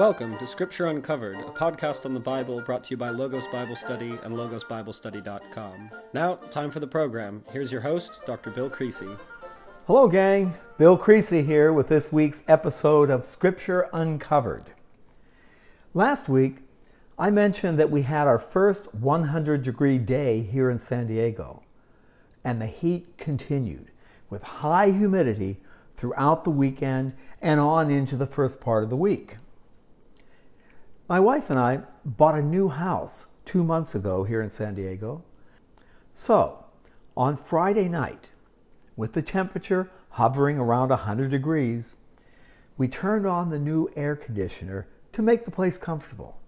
Welcome to Scripture Uncovered, a podcast on the Bible brought to you by Logos Bible Study and logosbiblestudy.com. Now, time for the program. Here's your host, Dr. Bill Creasy. Hello, gang. Bill Creasy here with this week's episode of Scripture Uncovered. Last week, I mentioned that we had our first 100 degree day here in San Diego, and the heat continued with high humidity throughout the weekend and on into the first part of the week. My wife and I bought a new house two months ago here in San Diego. So, on Friday night, with the temperature hovering around 100 degrees, we turned on the new air conditioner to make the place comfortable.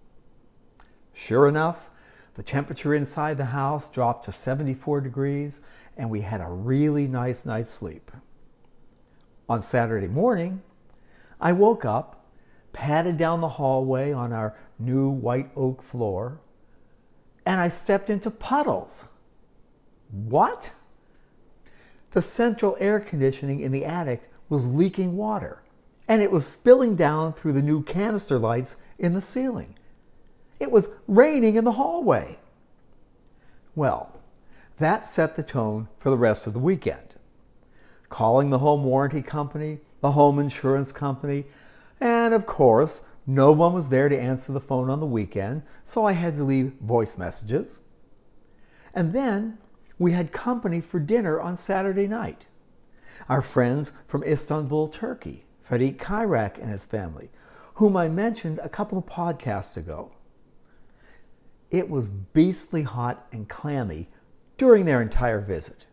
Sure enough, the temperature inside the house dropped to 74 degrees and we had a really nice night's sleep. On Saturday morning, I woke up padded down the hallway on our new white oak floor, and I stepped into puddles. What? The central air conditioning in the attic was leaking water, and it was spilling down through the new canister lights in the ceiling. It was raining in the hallway. Well, that set the tone for the rest of the weekend. Calling the home warranty company, the home insurance company, and of course, no one was there to answer the phone on the weekend, so I had to leave voice messages. And then we had company for dinner on Saturday night. Our friends from Istanbul, Turkey, Farik Kairak and his family, whom I mentioned a couple of podcasts ago. It was beastly hot and clammy during their entire visit.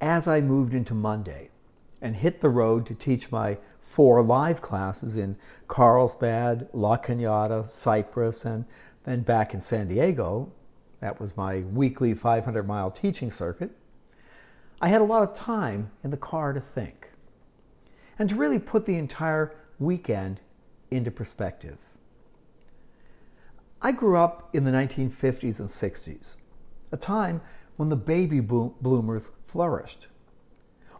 As I moved into Monday, and hit the road to teach my four live classes in Carlsbad, La Cañada, Cypress, and then back in San Diego. That was my weekly 500 mile teaching circuit. I had a lot of time in the car to think and to really put the entire weekend into perspective. I grew up in the 1950s and 60s, a time when the baby bloomers flourished.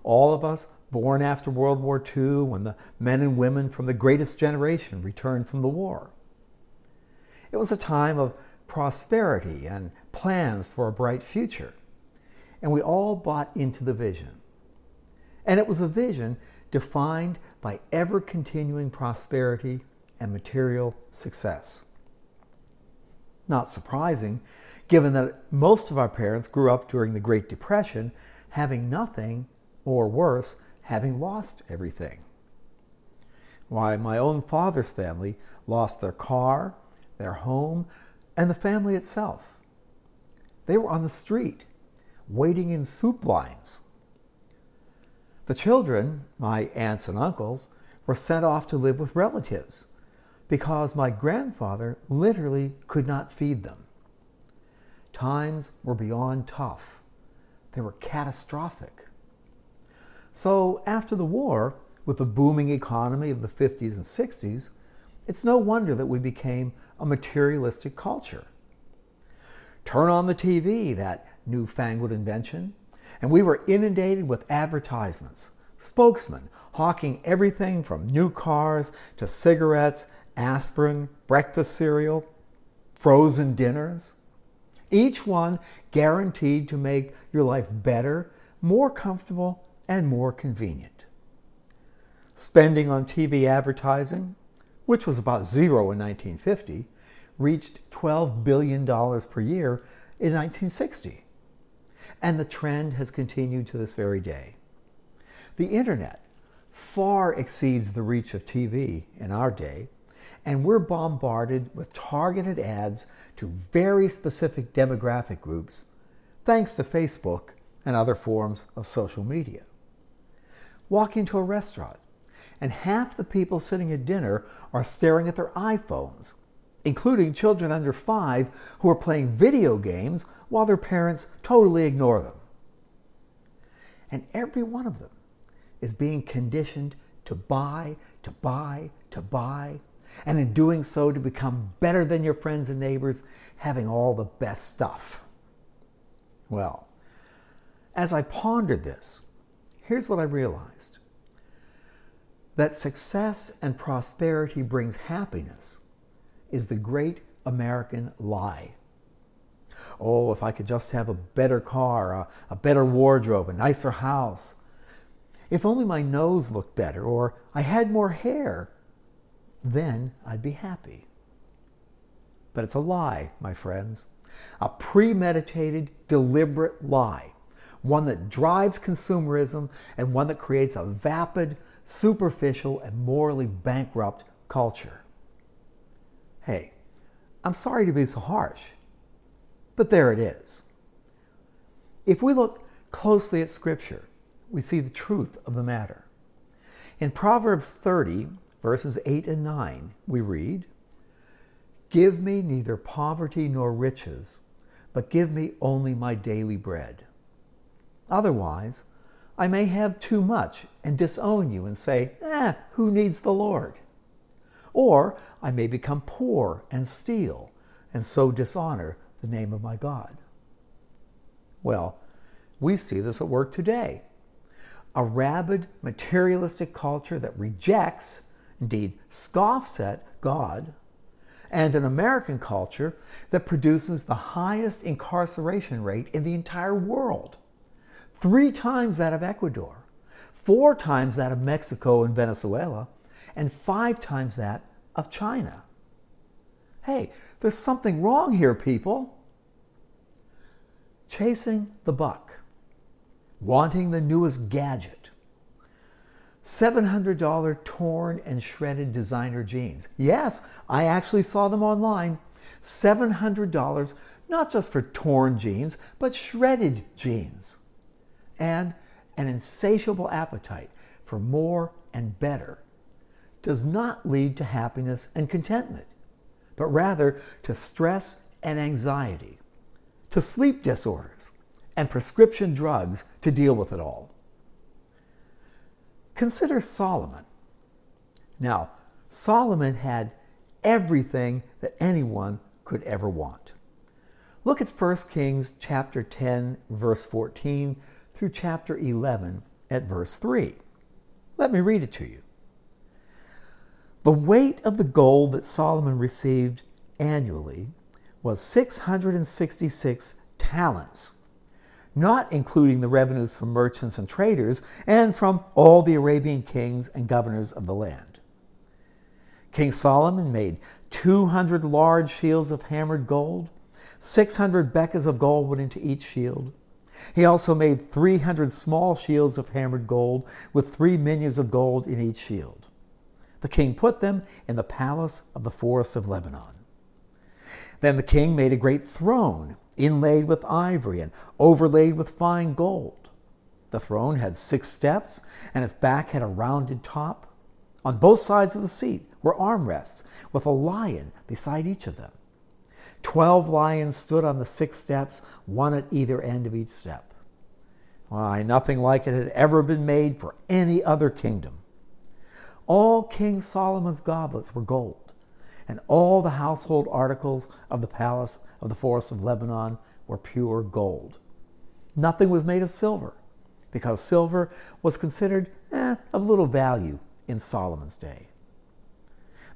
All of us born after World War II when the men and women from the greatest generation returned from the war. It was a time of prosperity and plans for a bright future, and we all bought into the vision. And it was a vision defined by ever continuing prosperity and material success. Not surprising, given that most of our parents grew up during the Great Depression having nothing, or worse, having lost everything. Why, my own father's family lost their car, their home, and the family itself. They were on the street, waiting in soup lines. The children, my aunts and uncles, were sent off to live with relatives because my grandfather literally could not feed them. Times were beyond tough, they were catastrophic. So, after the war, with the booming economy of the 50s and 60s, it's no wonder that we became a materialistic culture. Turn on the TV, that newfangled invention, and we were inundated with advertisements, spokesmen hawking everything from new cars to cigarettes, aspirin, breakfast cereal, frozen dinners. Each one guaranteed to make your life better, more comfortable, and more convenient. Spending on TV advertising, which was about zero in 1950, reached $12 billion per year in 1960. And the trend has continued to this very day. The internet far exceeds the reach of TV in our day, and we're bombarded with targeted ads to very specific demographic groups thanks to Facebook and other forms of social media walk into a restaurant, and half the people sitting at dinner are staring at their iPhones, including children under five who are playing video games while their parents totally ignore them. And every one of them is being conditioned to buy, to buy, to buy, and in doing so to become better than your friends and neighbors, having all the best stuff. Well, as I pondered this, here's what I realized that success and prosperity brings happiness is the great American lie. Oh, if I could just have a better car, a, a, better wardrobe, a nicer house. If only my nose looked better or I had more hair, then I'd be happy. But it's a lie, my friends. A premeditated, deliberate lie. One that drives consumerism and one that creates a vapid, superficial, and morally bankrupt culture. Hey, I'm sorry to be so harsh, but there it is. If we look closely at Scripture, we see the truth of the matter. In Proverbs 30, verses 8 and 9, we read, Give me neither poverty nor riches, but give me only my daily bread. Otherwise, I may have too much and disown you and say, Eh, who needs the Lord? Or I may become poor and steal and so dishonor the name of my God. Well, we see this at work today. A rabid, materialistic culture that rejects, indeed scoffs at, God, and an American culture that produces the highest incarceration rate in the entire world three times that of Ecuador, four times that of Mexico and Venezuela, and five times that of China. Hey, there's something wrong here, people. Chasing the buck, wanting the newest gadget, $700 torn and shredded designer jeans. Yes, I actually saw them online. $700 not just for torn jeans, but shredded jeans and an insatiable appetite for more and better does not lead to happiness and contentment, but rather to stress and anxiety, to sleep disorders, and prescription drugs to deal with it all. Consider Solomon. Now, Solomon had everything that anyone could ever want. Look at 1 Kings chapter 10 verse 14 through chapter 11 at verse 3. Let me read it to you. The weight of the gold that Solomon received annually was 666 talents, not including the revenues from merchants and traders and from all the Arabian kings and governors of the land. King Solomon made 200 large shields of hammered gold, 600 bekas of gold went into each shield. He also made 300 small shields of hammered gold with three minas of gold in each shield. The king put them in the palace of the forest of Lebanon. Then the king made a great throne inlaid with ivory and overlaid with fine gold. The throne had six steps, and its back had a rounded top. On both sides of the seat were armrests with a lion beside each of them. Twelve lions stood on the six steps, one at either end of each step. Why, nothing like it had ever been made for any other kingdom. All King Solomon's goblets were gold, and all the household articles of the palace of the forest of Lebanon were pure gold. Nothing was made of silver, because silver was considered eh, of little value in Solomon's day.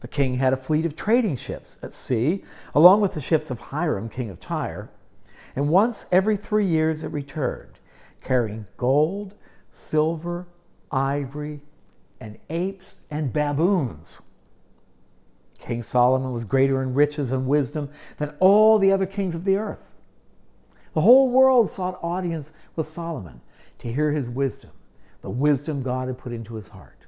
The king had a fleet of trading ships at sea, along with the ships of Hiram, king of Tyre, and once every three years it returned, carrying gold, silver, ivory, and apes and baboons. King Solomon was greater in riches and wisdom than all the other kings of the earth. The whole world sought audience with Solomon to hear his wisdom, the wisdom God had put into his heart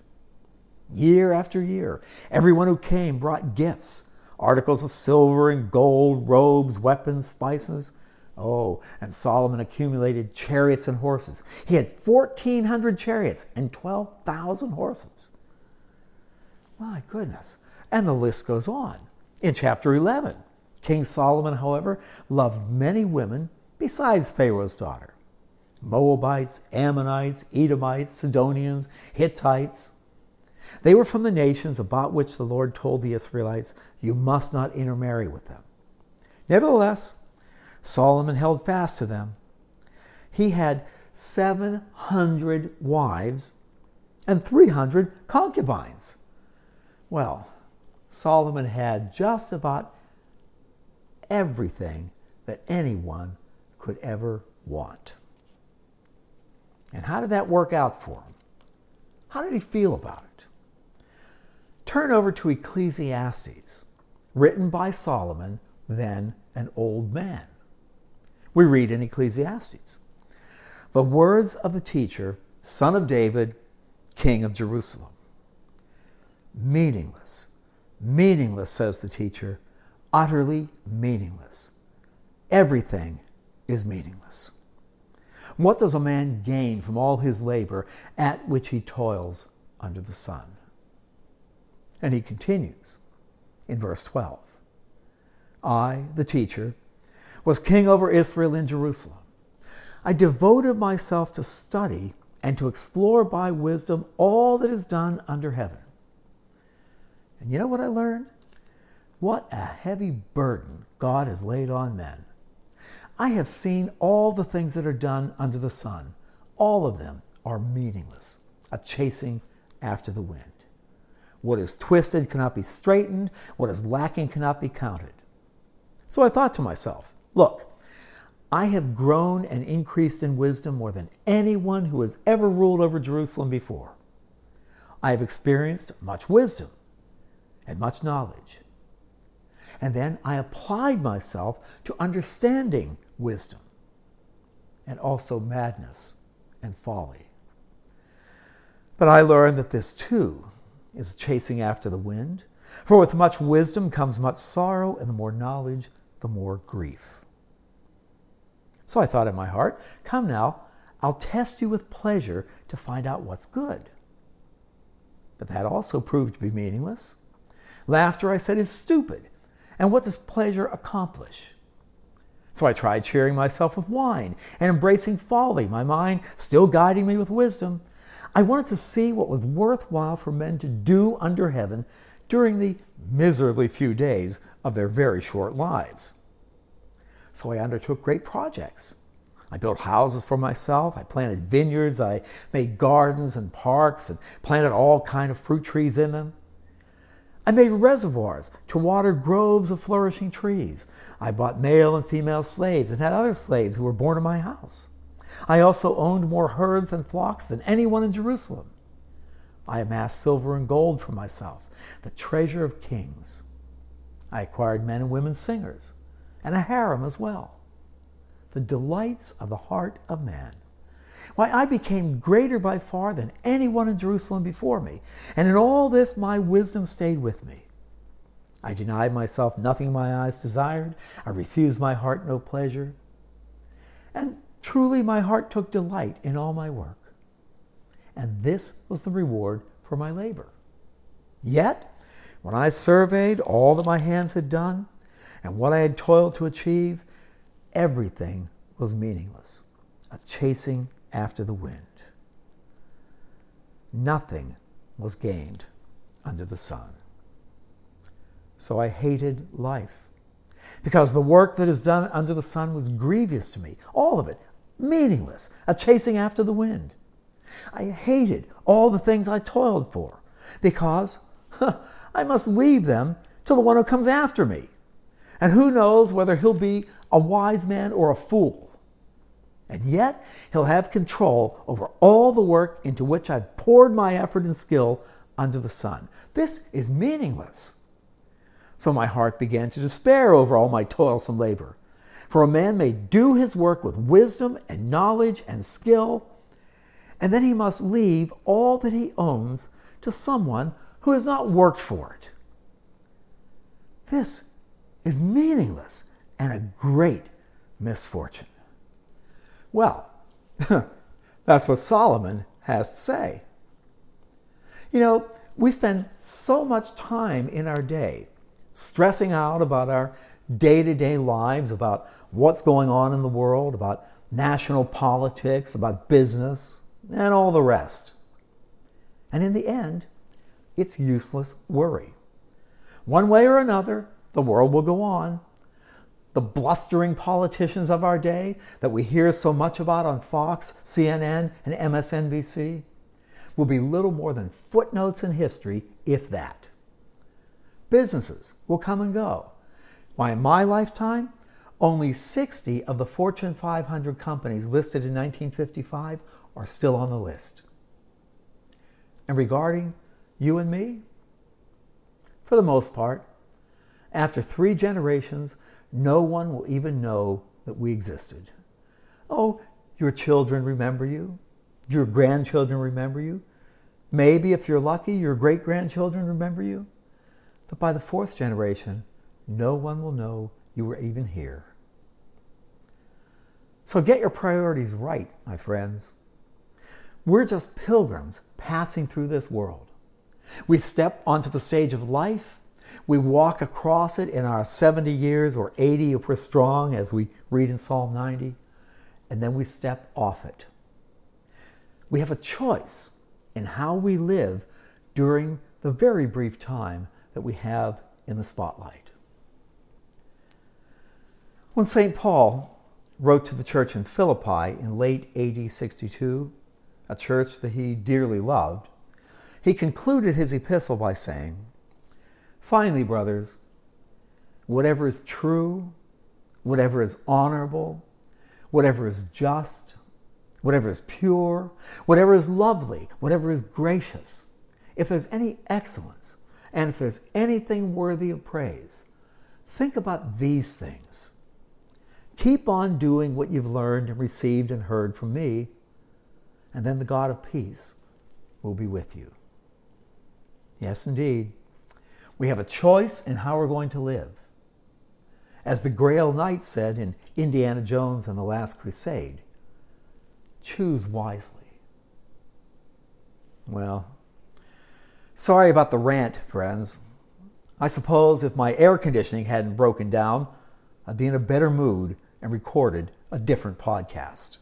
year after year. Everyone who came brought gifts articles of silver and gold, robes, weapons, spices. Oh, and Solomon accumulated chariots and horses. He had 1,400 chariots and 12,000 horses. My goodness. And the list goes on. In chapter 11, King Solomon, however, loved many women besides Pharaoh's daughter Moabites, Ammonites, Edomites, Sidonians, Hittites, they were from the nations about which the Lord told the Israelites, You must not intermarry with them. Nevertheless, Solomon held fast to them. He had 700 wives and 300 concubines. Well, Solomon had just about everything that anyone could ever want. And how did that work out for him? How did he feel about it? Turn over to Ecclesiastes, written by Solomon, then an old man. We read in Ecclesiastes the words of the teacher, son of David, king of Jerusalem. Meaningless, meaningless, says the teacher, utterly meaningless. Everything is meaningless. What does a man gain from all his labor at which he toils under the sun? And he continues in verse 12 I, the teacher, was king over Israel in Jerusalem. I devoted myself to study and to explore by wisdom all that is done under heaven. And you know what I learned? What a heavy burden God has laid on men. I have seen all the things that are done under the sun. All of them are meaningless, a chasing after the wind. What is twisted cannot be straightened, what is lacking cannot be counted. So I thought to myself, look, I have grown and increased in wisdom more than anyone who has ever ruled over Jerusalem before. I have experienced much wisdom and much knowledge. And then I applied myself to understanding wisdom and also madness and folly. But I learned that this too is chasing after the wind. For with much wisdom comes much sorrow, and the more knowledge, the more grief. So I thought in my heart, come now, I'll test you with pleasure to find out what's good. But that also proved to be meaningless. Laughter, I said, is stupid. And what does pleasure accomplish? So I tried cheering myself with wine and embracing folly, my mind still guiding me with wisdom. I wanted to see what was worthwhile for men to do under heaven during the miserably few days of their very short lives. So I undertook great projects. I built houses for myself. I planted vineyards. I made gardens and parks and planted all kind of fruit trees in them. I made reservoirs to water groves of flourishing trees. I bought male and female slaves and had other slaves who were born in my house. I also owned more herds and flocks than anyone in Jerusalem. I amassed silver and gold for myself, the treasure of kings. I acquired men and women singers, and a harem as well. The delights of the heart of man. Why, I became greater by far than anyone in Jerusalem before me, and in all this my wisdom stayed with me. I denied myself nothing my eyes desired, I refused my heart no pleasure. And truly my heart took delight in all my work. And this was the reward for my labor. Yet, when I surveyed all that my hands had done and what I had toiled to achieve, everything was meaningless, a chasing after the wind. Nothing was gained under the sun. So I hated life because the work that is done under the sun was grievous to me, all of it, meaningless, a chasing after the wind. I hated all the things I toiled for because huh, I must leave them to the one who comes after me. And who knows whether he'll be a wise man or a fool. And yet, he'll have control over all the work into which I've poured my effort and skill under the sun. This is meaningless. So my heart began to despair over all my toilsome labor. For a man may do his work with wisdom and knowledge and skill, and then he must leave all that he owns to someone who has not worked for it. This is meaningless and a great misfortune. Well, that's what Solomon has to say. You know, we spend so much time in our day stressing out about our day to day lives, about what's going on in the world, about national politics, about business, and all the rest. And in the end, it's useless worry. One way or another, the world will go on the blustering politicians of our day that we hear so much about on Fox, CNN, and MSNBC. will be little more than footnotes in history, if that. Businesses will come and go. Why, in my lifetime, only 60 of the Fortune 500 companies listed in 1955 are still on the list. And regarding you and me, for the most part, after three generations, no one will even know that we existed. Oh, your children remember you. Your grandchildren remember you. Maybe, if you're lucky, your great grandchildren remember you. But by the fourth generation, no one will know you were even here. So get your priorities right, my friends. We're just pilgrims passing through this world. We step onto the stage of life. We walk across it in our 70 years or 80 if we're strong, as we read in Psalm 90, and then we step off it. We have a choice in how we live during the very brief time that we have in the spotlight. When St. Paul wrote to the church in Philippi in late AD 62, a church that he dearly loved, he concluded his epistle by saying, Finally, brothers, whatever is true, whatever is honorable, whatever is just, whatever is pure, whatever is lovely, whatever is gracious, if there's any excellence, and if there's anything worthy of praise, think about these things. Keep on doing what you've learned and received and heard from me, and then the God of peace will be with you. Yes, indeed. We have a choice in how we're going to live. As the Grail Knight said in Indiana Jones and the Last Crusade, choose wisely. Well, sorry about the rant, friends. I suppose if my air conditioning hadn't broken down, I'd be in a better mood and recorded a different podcast.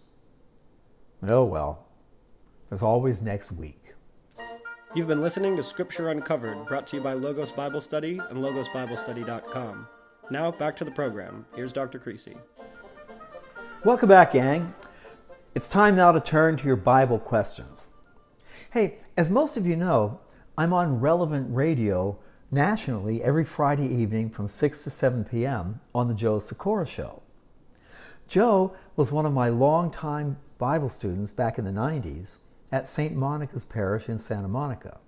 Oh well, there's always next week. You've been listening to Scripture Uncovered, brought to you by Logos Bible Study and logosbiblestudy.com. Now, back to the program. Here's Dr. Creasy. Welcome back, gang. It's time now to turn to your Bible questions. Hey, as most of you know, I'm on Relevant Radio nationally every Friday evening from 6 to 7 p.m. on The Joe Sikora Show. Joe was one of my longtime Bible students back in the 90s at St. Monica's Parish in Santa Monica.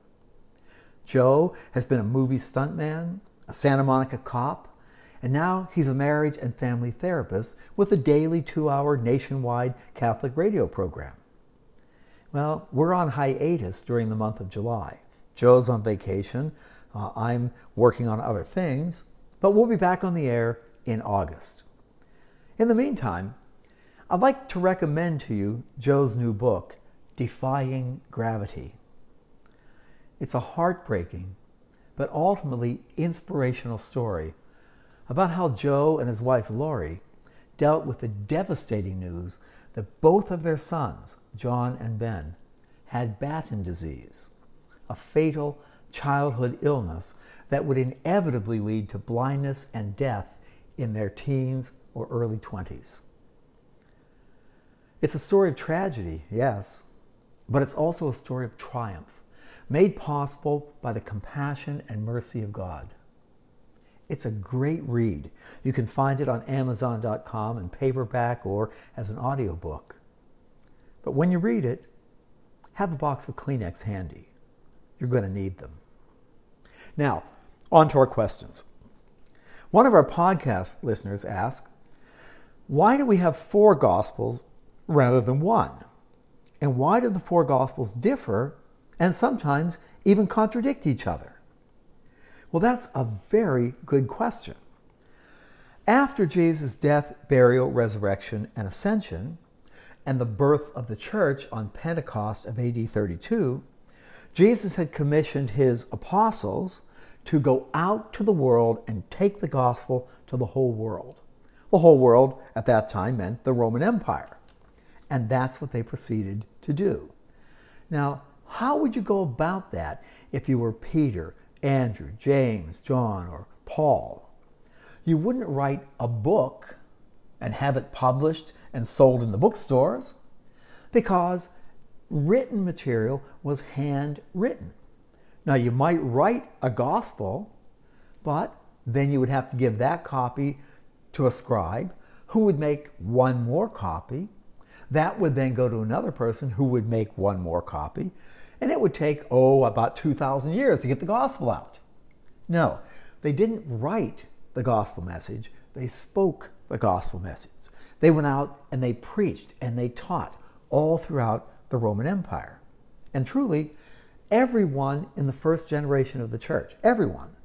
Joe has been a movie stuntman, a Santa Monica cop, and now he's a marriage and family therapist with a daily two hour nationwide Catholic radio program. Well, we're on hiatus during the month of July. Joe's on vacation. Uh, I'm working on other things, but we'll be back on the air in August. In the meantime, I'd like to recommend to you Joe's new book, Defying Gravity. It's a heartbreaking, but ultimately inspirational story about how Joe and his wife Lori dealt with the devastating news that both of their sons, John and Ben, had Batten disease, a fatal childhood illness that would inevitably lead to blindness and death in their teens or early 20s. It's a story of tragedy, yes, but it's also a story of triumph, made possible by the compassion and mercy of God. It's a great read. You can find it on Amazon.com in paperback or as an audiobook. But when you read it, have a box of Kleenex handy. You're going to need them. Now, on to our questions. One of our podcast listeners asked, Why do we have four Gospels rather than one? And why do the four Gospels differ and sometimes even contradict each other? Well, that's a very good question. After Jesus' death, burial, resurrection, and ascension, and the birth of the church on Pentecost of AD 32, Jesus had commissioned his apostles to go out to the world and take the gospel to the whole world. The whole world at that time meant the Roman Empire. And that's what they proceeded to do. Now, how would you go about that if you were Peter, Andrew, James, John, or Paul? You wouldn't write a book and have it published and sold in the bookstores because written material was handwritten. Now, you might write a gospel, but then you would have to give that copy to a scribe who would make one more copy. That would then go to another person who would make one more copy. And it would take, oh, about 2,000 years to get the gospel out. No, they didn't write the gospel message, they spoke the gospel message. They went out and they preached and they taught all throughout the Roman Empire. And truly, everyone in the first generation of the church, everyone,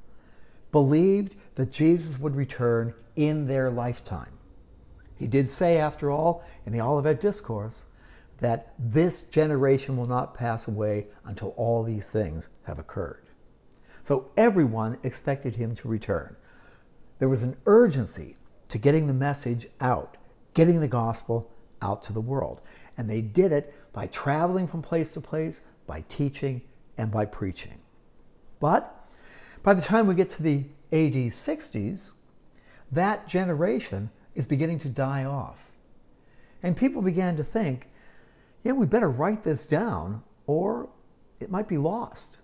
believed that Jesus would return in their lifetime. He did say, after all, in the Olivet Discourse, that this generation will not pass away until all these things have occurred. So everyone expected him to return. There was an urgency to getting the message out, getting the gospel out to the world. And they did it by traveling from place to place, by teaching, and by preaching. But by the time we get to the AD 60s, that generation is beginning to die off. And people began to think, yeah, we better write this down or it might be lost.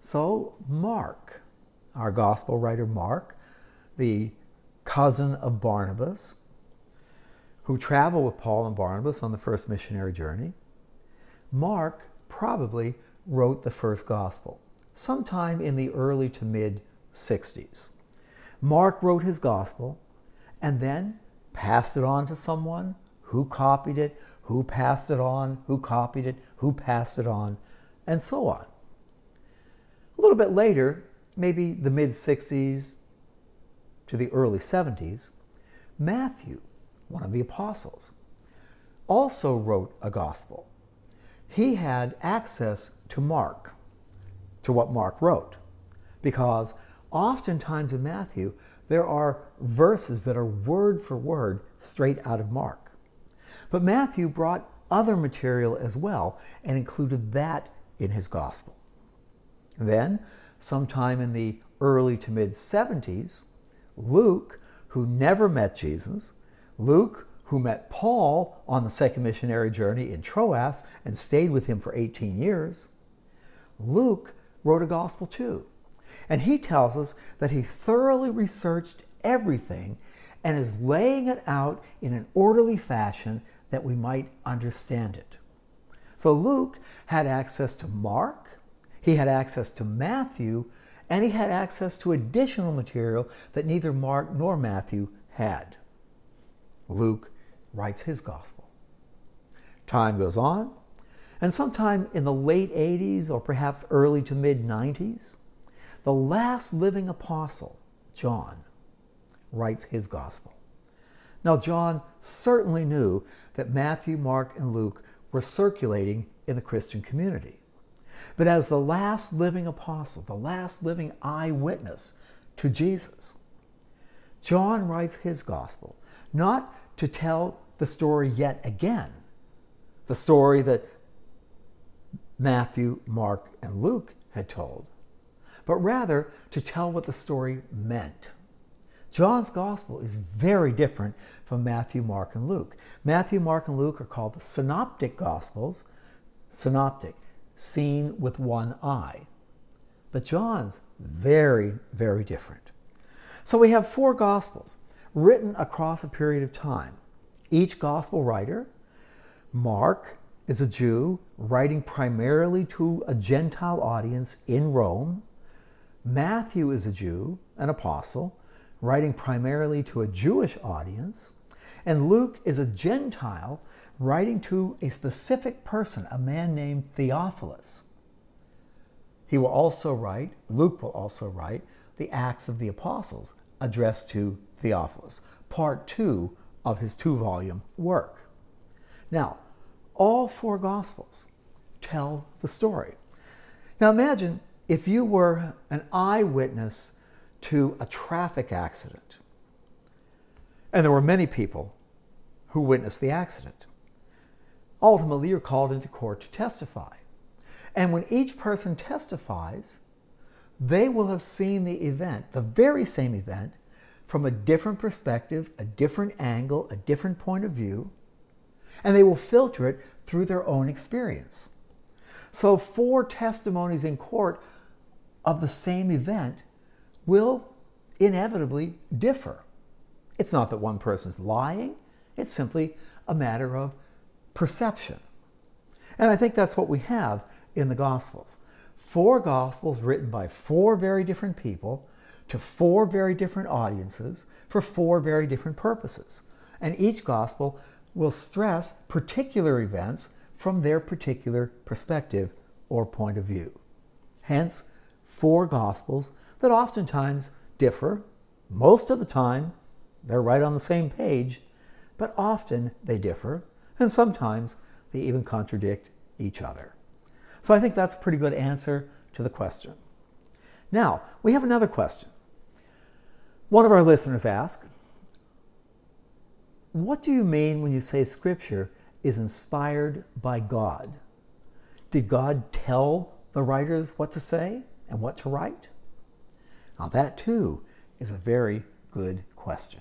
So, Mark, our gospel writer Mark, the cousin of Barnabas, who traveled with Paul and Barnabas on the first missionary journey, Mark probably wrote the first gospel sometime in the early to mid 60s. Mark wrote his gospel and then passed it on to someone who copied it, who passed it on, who copied it, who passed it on, and so on. A little bit later, maybe the mid 60s to the early 70s, Matthew, one of the apostles, also wrote a gospel. He had access to Mark, to what Mark wrote, because oftentimes in Matthew, there are verses that are word for word straight out of Mark. But Matthew brought other material as well and included that in his gospel. Then, sometime in the early to mid 70s, Luke, who never met Jesus, Luke, who met Paul on the second missionary journey in Troas and stayed with him for 18 years, Luke wrote a gospel too. And he tells us that he thoroughly researched everything and is laying it out in an orderly fashion that we might understand it. So Luke had access to Mark, he had access to Matthew, and he had access to additional material that neither Mark nor Matthew had. Luke writes his gospel. Time goes on, and sometime in the late 80s or perhaps early to mid 90s, the last living apostle, John, writes his gospel. Now, John certainly knew that Matthew, Mark, and Luke were circulating in the Christian community. But as the last living apostle, the last living eyewitness to Jesus, John writes his gospel not to tell the story yet again, the story that Matthew, Mark, and Luke had told, but rather to tell what the story meant. John's gospel is very different from Matthew, Mark, and Luke. Matthew, Mark, and Luke are called the synoptic gospels. Synoptic, seen with one eye. But John's very, very different. So we have four gospels written across a period of time. Each gospel writer, Mark, is a Jew writing primarily to a Gentile audience in Rome. Matthew is a Jew, an apostle, writing primarily to a Jewish audience. And Luke is a Gentile writing to a specific person, a man named Theophilus. He will also write, Luke will also write, the Acts of the Apostles addressed to Theophilus, part two of his two volume work. Now, all four Gospels tell the story. Now imagine if you were an eyewitness to a traffic accident, and there were many people who witnessed the accident. Ultimately, you're called into court to testify. And when each person testifies, they will have seen the event, the very same event, from a different perspective, a different angle, a different point of view, and they will filter it through their own experience. So, four testimonies in court of the same event will inevitably differ. It's not that one person's lying, it's simply a matter of perception. And I think that's what we have in the Gospels. Four Gospels written by four very different people to four very different audiences for four very different purposes. And each Gospel will stress particular events from their particular perspective or point of view. Hence, four Gospels that oftentimes differ. Most of the time, they're right on the same page, but often they differ, and sometimes they even contradict each other. So I think that's a pretty good answer to the question. Now, we have another question. One of our listeners asked, What do you mean when you say Scripture is inspired by God? Did God tell the writers what to say and what to write? Now, that too is a very good question.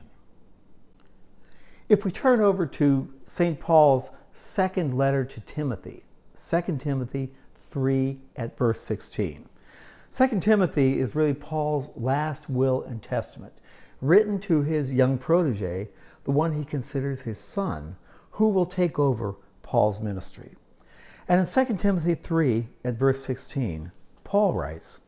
If we turn over to St. Paul's second letter to Timothy, 2 Timothy 3 at verse 16. 2 Timothy is really Paul's last will and testament, written to his young protege, the one he considers his son, who will take over Paul's ministry. And in 2 Timothy 3 at verse 16, Paul writes,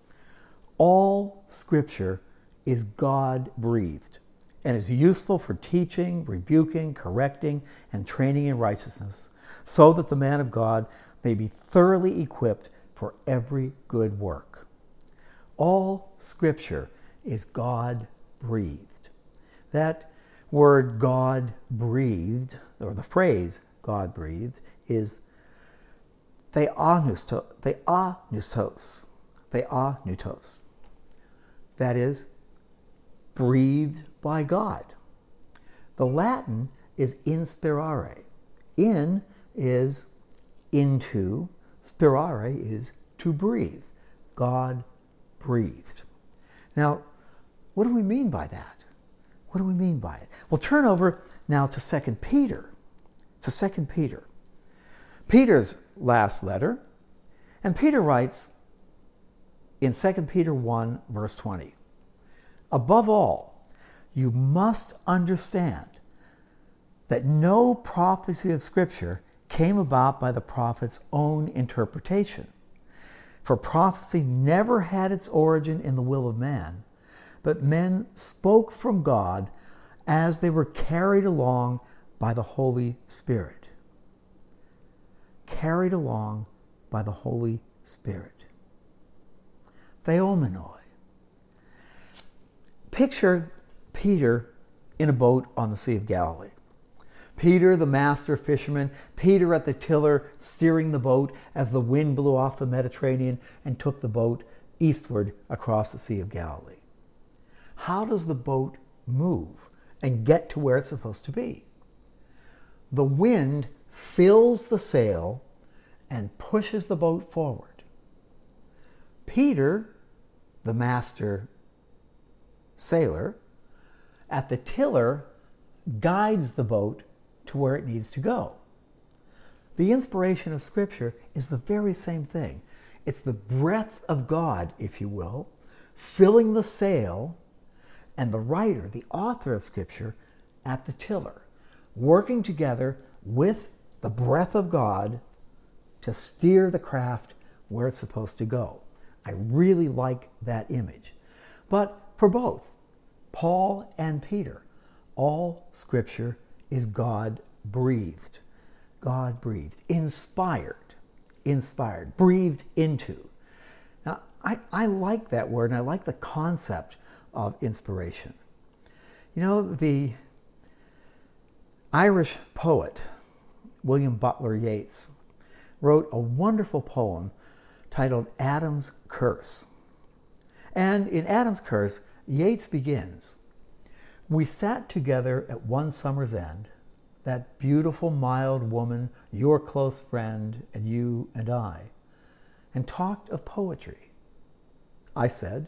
All scripture is God breathed and is useful for teaching, rebuking, correcting, and training in righteousness, so that the man of God may be thoroughly equipped for every good work. All scripture is God breathed. That word God breathed, or the phrase God breathed, is theopneustos, theopneustos, theopneustos. That is, breathed by God. The Latin is inspirare. In is into, spirare is to breathe. God breathed. Now, what do we mean by that? What do we mean by it? Well, turn over now to 2 Peter. To 2 Peter. Peter's last letter. And Peter writes in 2 Peter 1, verse 20 Above all, you must understand that no prophecy of Scripture came about by the prophet's own interpretation. For prophecy never had its origin in the will of man, but men spoke from God as they were carried along by the Holy Spirit. Carried along by the Holy Spirit. Pheromenoi. Picture Peter in a boat on the Sea of Galilee. Peter, the master fisherman, Peter at the tiller, steering the boat as the wind blew off the Mediterranean and took the boat eastward across the Sea of Galilee. How does the boat move and get to where it's supposed to be? The wind fills the sail and pushes the boat forward. Peter, the master sailor, at the tiller, guides the boat to where it needs to go. The inspiration of Scripture is the very same thing. It's the breath of God, if you will, filling the sail, and the writer, the author of Scripture, at the tiller, working together with the breath of God to steer the craft where it's supposed to go. I really like that image. But for both, Paul and Peter, all Scripture is God breathed. God breathed. Inspired. Inspired. Breathed into. Now, I, I like that word and I like the concept of inspiration. You know, the Irish poet William Butler Yeats wrote a wonderful poem titled Adam's Curse. And in Adam's Curse, Yeats begins we sat together at one summer's end, that beautiful, mild woman, your close friend, and you and I, and talked of poetry. I said,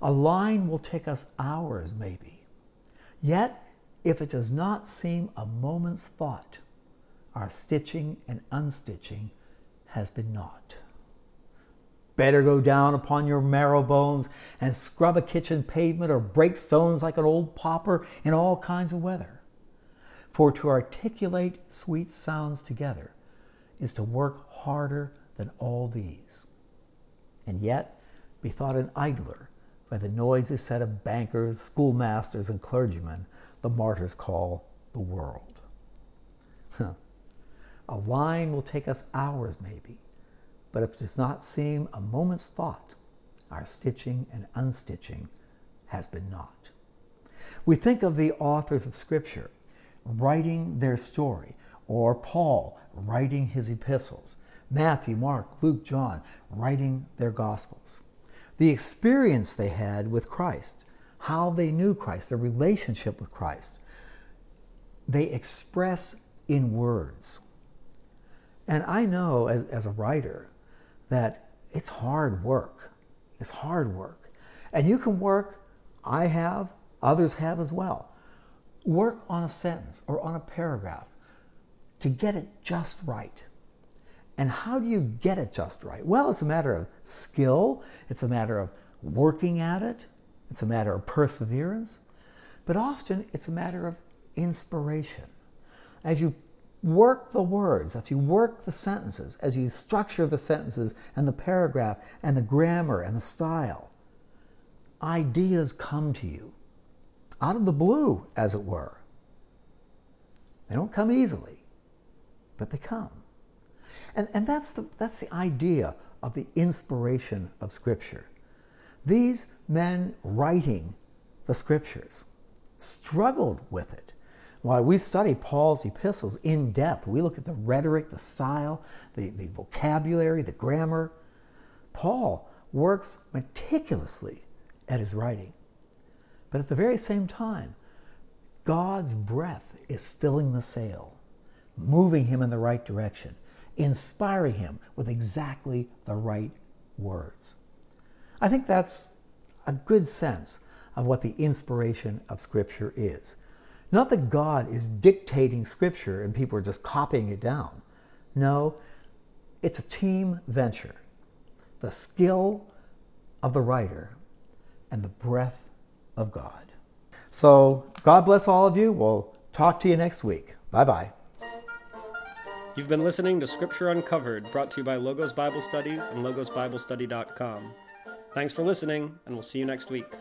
A line will take us hours, maybe. Yet, if it does not seem a moment's thought, our stitching and unstitching has been naught. Better go down upon your marrow bones and scrub a kitchen pavement or break stones like an old pauper in all kinds of weather. For to articulate sweet sounds together is to work harder than all these. And yet, be thought an idler by the noisy set of bankers, schoolmasters, and clergymen the martyrs call the world. A line will take us hours, maybe, but if it does not seem a moment's thought, our stitching and unstitching has been naught. We think of the authors of Scripture writing their story, or Paul writing his epistles, Matthew, Mark, Luke, John writing their Gospels. The experience they had with Christ, how they knew Christ, their relationship with Christ, they express in words. And I know as, as a writer that it's hard work. It's hard work. And you can work, I have, others have as well. Work on a sentence or on a paragraph to get it just right. And how do you get it just right? Well, it's a matter of skill, it's a matter of working at it, it's a matter of perseverance, but often it's a matter of inspiration. As you work the words, as you work the sentences, as you structure the sentences and the paragraph and the grammar and the style, ideas come to you out of the blue, as it were. They don't come easily, but they come. And, and that's, the, that's the idea of the inspiration of Scripture. These men writing the Scriptures struggled with it. While we study Paul's epistles in depth, we look at the rhetoric, the style, the, the vocabulary, the grammar. Paul works meticulously at his writing. But at the very same time, God's breath is filling the sail, moving him in the right direction, inspiring him with exactly the right words. I think that's a good sense of what the inspiration of Scripture is. Not that God is dictating Scripture and people are just copying it down. No, it's a team venture. The skill of the writer and the breath of God. So, God bless all of you. We'll talk to you next week. Bye bye. You've been listening to Scripture Uncovered, brought to you by Logos Bible Study and logosbiblestudy.com. Thanks for listening, and we'll see you next week.